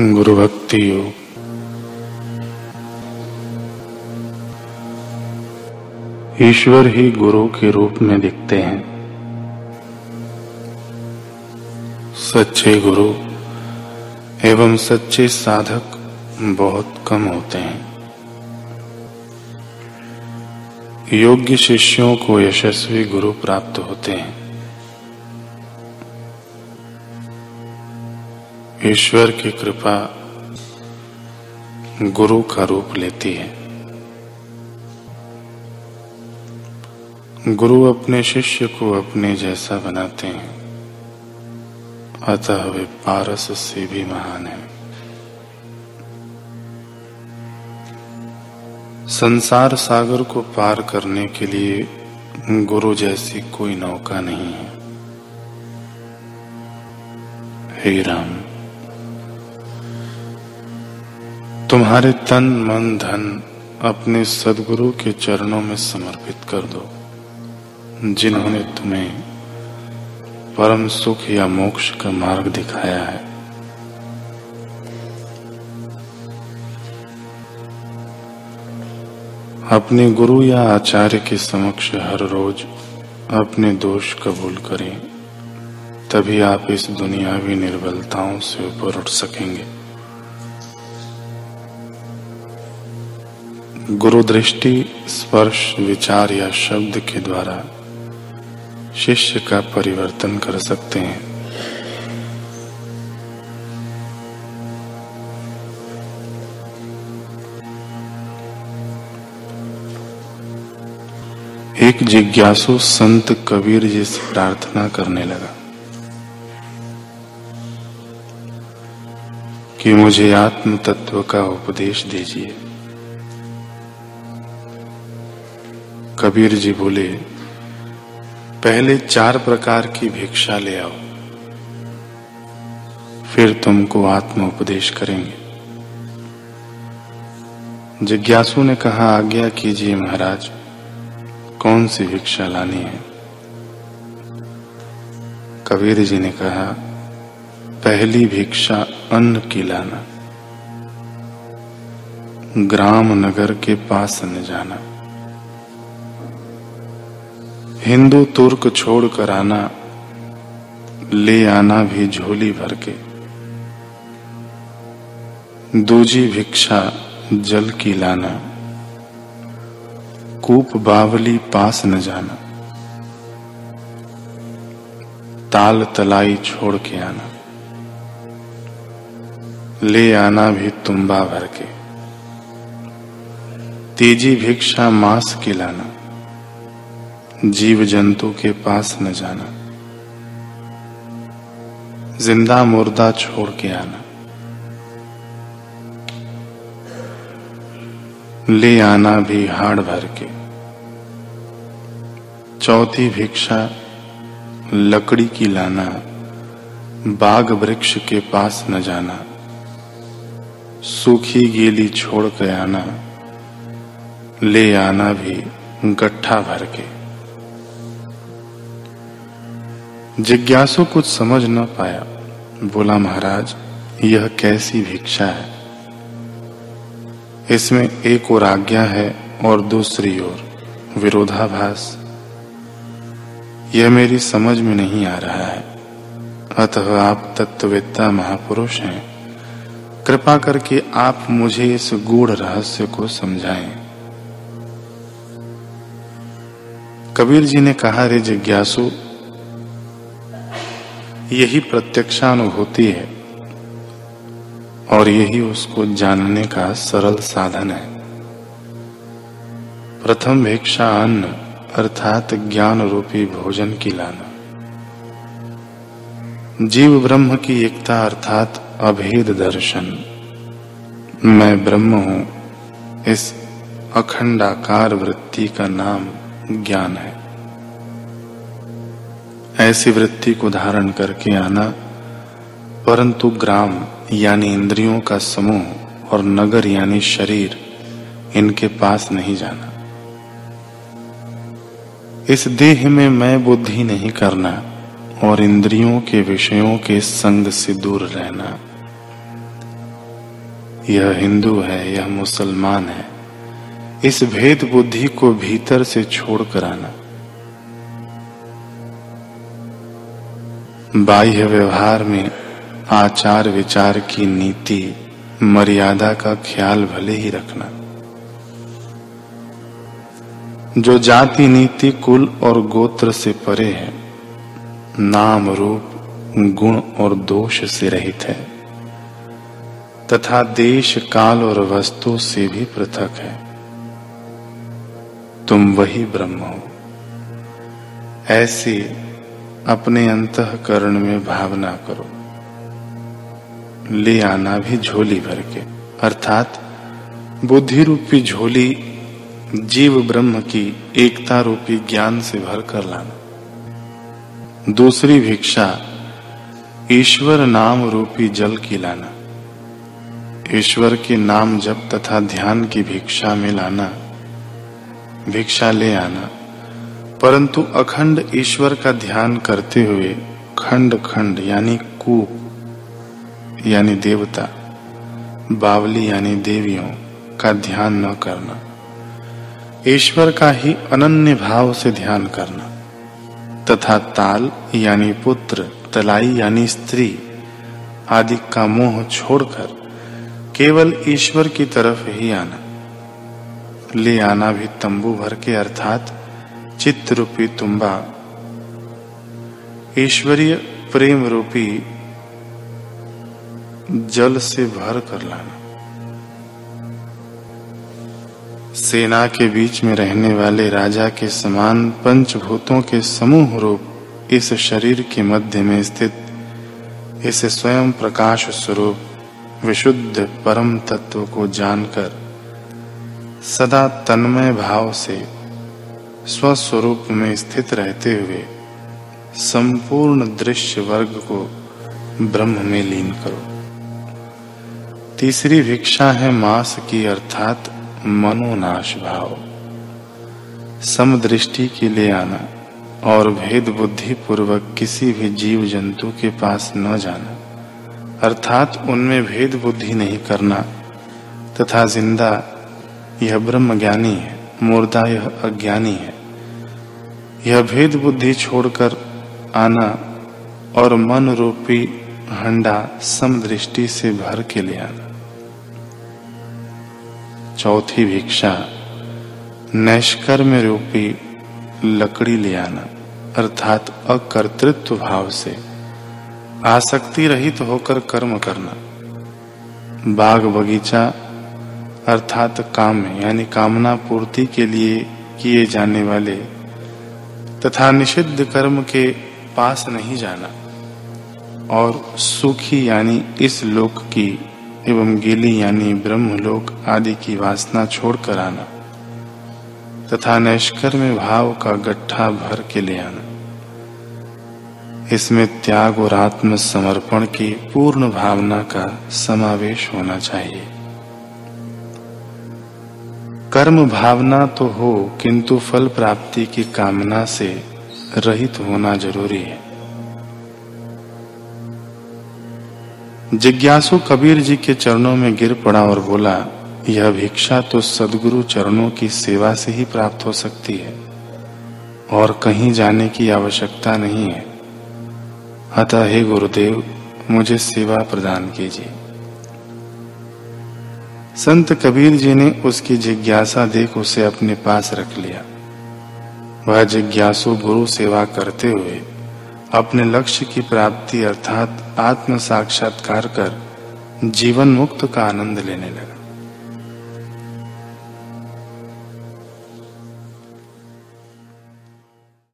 गुरु भक्ति योग। ईश्वर ही गुरु के रूप में दिखते हैं। सच्चे गुरु एवं सच्चे साधक बहुत कम होते हैं। योग्य शिष्यों को यशस्वी गुरु प्राप्त होते हैं। ईश्वर की कृपा गुरु का रूप लेती है। गुरु अपने शिष्य को अपने जैसा बनाते हैं। अतः वे पारस से भी महान है। संसार सागर को पार करने के लिए गुरु जैसी कोई नौका नहीं है। हे राम। तुम्हारे तन, मन, धन अपने सदगुरु के चरणों में समर्पित कर दो, जिन्होंने तुम्हें परम सुख या मोक्ष का मार्ग दिखाया है। अपने गुरु या आचार्य के समक्ष हर रोज अपने दोष कबूल करें, तभी आप इस दुनियावी निर्बलताओं से ऊपर उठ सकेंगे। गुरु दृष्टि स्पर्श, विचार या शब्द के द्वारा शिष्य का परिवर्तन कर सकते हैं। एक जिज्ञासु संत कबीर जी से प्रार्थना करने लगा कि मुझे आत्म तत्व का उपदेश दीजिए। कबीर जी बोले, पहले चार प्रकार की भिक्षा ले आओ, फिर तुमको आत्म उपदेश करेंगे. जिज्ञासु ने कहा, आज्ञा कीजिए महाराज, कौन सी भिक्षा लानी है? कबीर जी ने कहा, पहली भिक्षा अन्न की लाना, ग्राम नगर के पास न जाना। हिंदू तुर्क छोड़ कर आना, ले आना भी झोली भर के। दूजी भिक्षा जल की लाना, कूप बावली पास न जाना। ताल तलाई छोड़ के आना, ले आना भी तुम्बा भर के। तीजी भिक्षा मांस की लाना। जीव जंतु के पास न जाना। ज़िंदा मुर्दा छोड़ के आना। ले आना भी हाड़ भर के। चौथी भिक्षा, लकड़ी की लाना। बाग वृक्ष के पास न जाना। सूखी गीली छोड़ के आना। ले आना भी गट्ठा भर के। जिज्ञासु कुछ समझ न पाया। बोला, महाराज, यह कैसी भिक्षा है? इसमें एक और आज्ञा है और दूसरी ओर विरोधाभास। यह मेरी समझ में नहीं आ रहा है। अतः आप तत्ववेत्ता महापुरुष हैं। कृपा करके आप मुझे इस गूढ़ रहस्य को समझाएँ। कबीर जी ने कहा, रे जिज्ञासु यही प्रत्यक्षानुभूति है और यही उसको जानने का सरल साधन है। प्रथम भिक्षा अन्न, अर्थात ज्ञान रूपी भोजन की लाना। जीव ब्रह्म की एकता अर्थात अभेद दर्शन। मैं ब्रह्म हूँ, इस अखंडाकार वृत्ति का नाम ज्ञान है। ऐसी वृत्ति को धारण करके आना, परंतु ग्राम यानी इंद्रियों का समूह और नगर यानी शरीर इनके पास नहीं जाना। इस देह में मैं बुद्धि नहीं करना और इंद्रियों के विषयों के संग से दूर रहना। यह हिंदू है, यह मुसलमान है। इस भेद बुद्धि को भीतर से छोड़ कर आना। बाह्य व्यवहार में आचार विचार की नीति, मर्यादा का ख्याल भले ही रखना। जो जाति नीति कुल और गोत्र से परे है, नाम रूप, गुण और दोष से रहित है, तथा देश, काल और वस्तु से भी पृथक है। तुम वही ब्रह्म हो। ऐसी अपने अंतकरण में भावना करो। ले आना भी झोली भर के। अर्थात बुद्धि रूपी झोली जीव ब्रह्म की एकता रूपी ज्ञान से भर कर लाना। दूसरी भिक्षा, ईश्वर नाम रूपी जल की लाना। ईश्वर के नाम जप तथा ध्यान की भिक्षा में लाना। भिक्षा ले आना। परंतु अखंड ईश्वर का ध्यान करते हुए खंड खंड यानी कूप यानी देवता, बावली यानी देवियों का ध्यान न करना। ईश्वर का ही अनन्य भाव से ध्यान करना, तथा ताल यानी पुत्र, तलाई यानी स्त्री आदि का मोह छोड़कर केवल ईश्वर की तरफ़ ही आना। ले आना भी तंबू भर के, अर्थात चित्त रूपी तुम्बा। ईश्वरीय प्रेम रूपी जल से भर कर लाना। सेना के बीच में रहने वाले राजा के समान पंचभूतों के समूह रूप इस शरीर के मध्य में स्थित इस स्वयं प्रकाश स्वरूप विशुद्ध परम तत्व को जानकर सदा तन्मय भाव से स्वस्वरूप में स्थित रहते हुए संपूर्ण दृश्य वर्ग को ब्रह्म में लीन करो। तीसरी भिक्षा है मास की, अर्थात मनोनाश भाव। समदृष्टि के लिए आना और भेद बुद्धि पूर्वक किसी भी जीव जंतु के पास न जाना, अर्थात उनमें भेद बुद्धि नहीं करना, तथा ज़िंदा यह ब्रह्म ज्ञानी है मुर्दा यह अज्ञानी है। यह भेद बुद्धि छोड़कर आना और मन रूपी हंडा समदृष्टि से भर के ले आना। चौथी भिक्षा, नैष्कर्म रूपी लकड़ी ले आना, अर्थात अकर्तृत्व भाव से आसक्ति रहित तो होकर कर्म करना। बाग बगीचा, अर्थात काम, यानी कामना पूर्ति के लिए किए जाने वाले तथा निषिद्ध कर्म के पास नहीं जाना। और सुखी यानी इस लोक की एवं गीली यानी ब्रह्मलोक आदि की वासना छोड़कर आना, तथा नैष्कर्म भाव का गट्ठा भर के ले आना। इसमें त्याग और आत्म समर्पण की पूर्ण भावना का समावेश होना चाहिए। कर्म भावना तो हो, किंतु फल प्राप्ति की कामना से रहित होना ज़रूरी है। जिज्ञासु कबीर जी के चरणों में गिर पड़ा और बोला, यह भिक्षा तो सदगुरु चरणों की सेवा से ही प्राप्त हो सकती है, और कहीं जाने की आवश्यकता नहीं है। अतः हे गुरुदेव, मुझे सेवा प्रदान कीजिए। संत कबीर जी ने उसकी जिज्ञासा देख उसे अपने पास रख लिया। वह जिज्ञासु गुरु सेवा करते हुए अपने लक्ष्य की प्राप्ति अर्थात आत्म साक्षात्कार कर जीवन मुक्त का आनंद लेने लगा।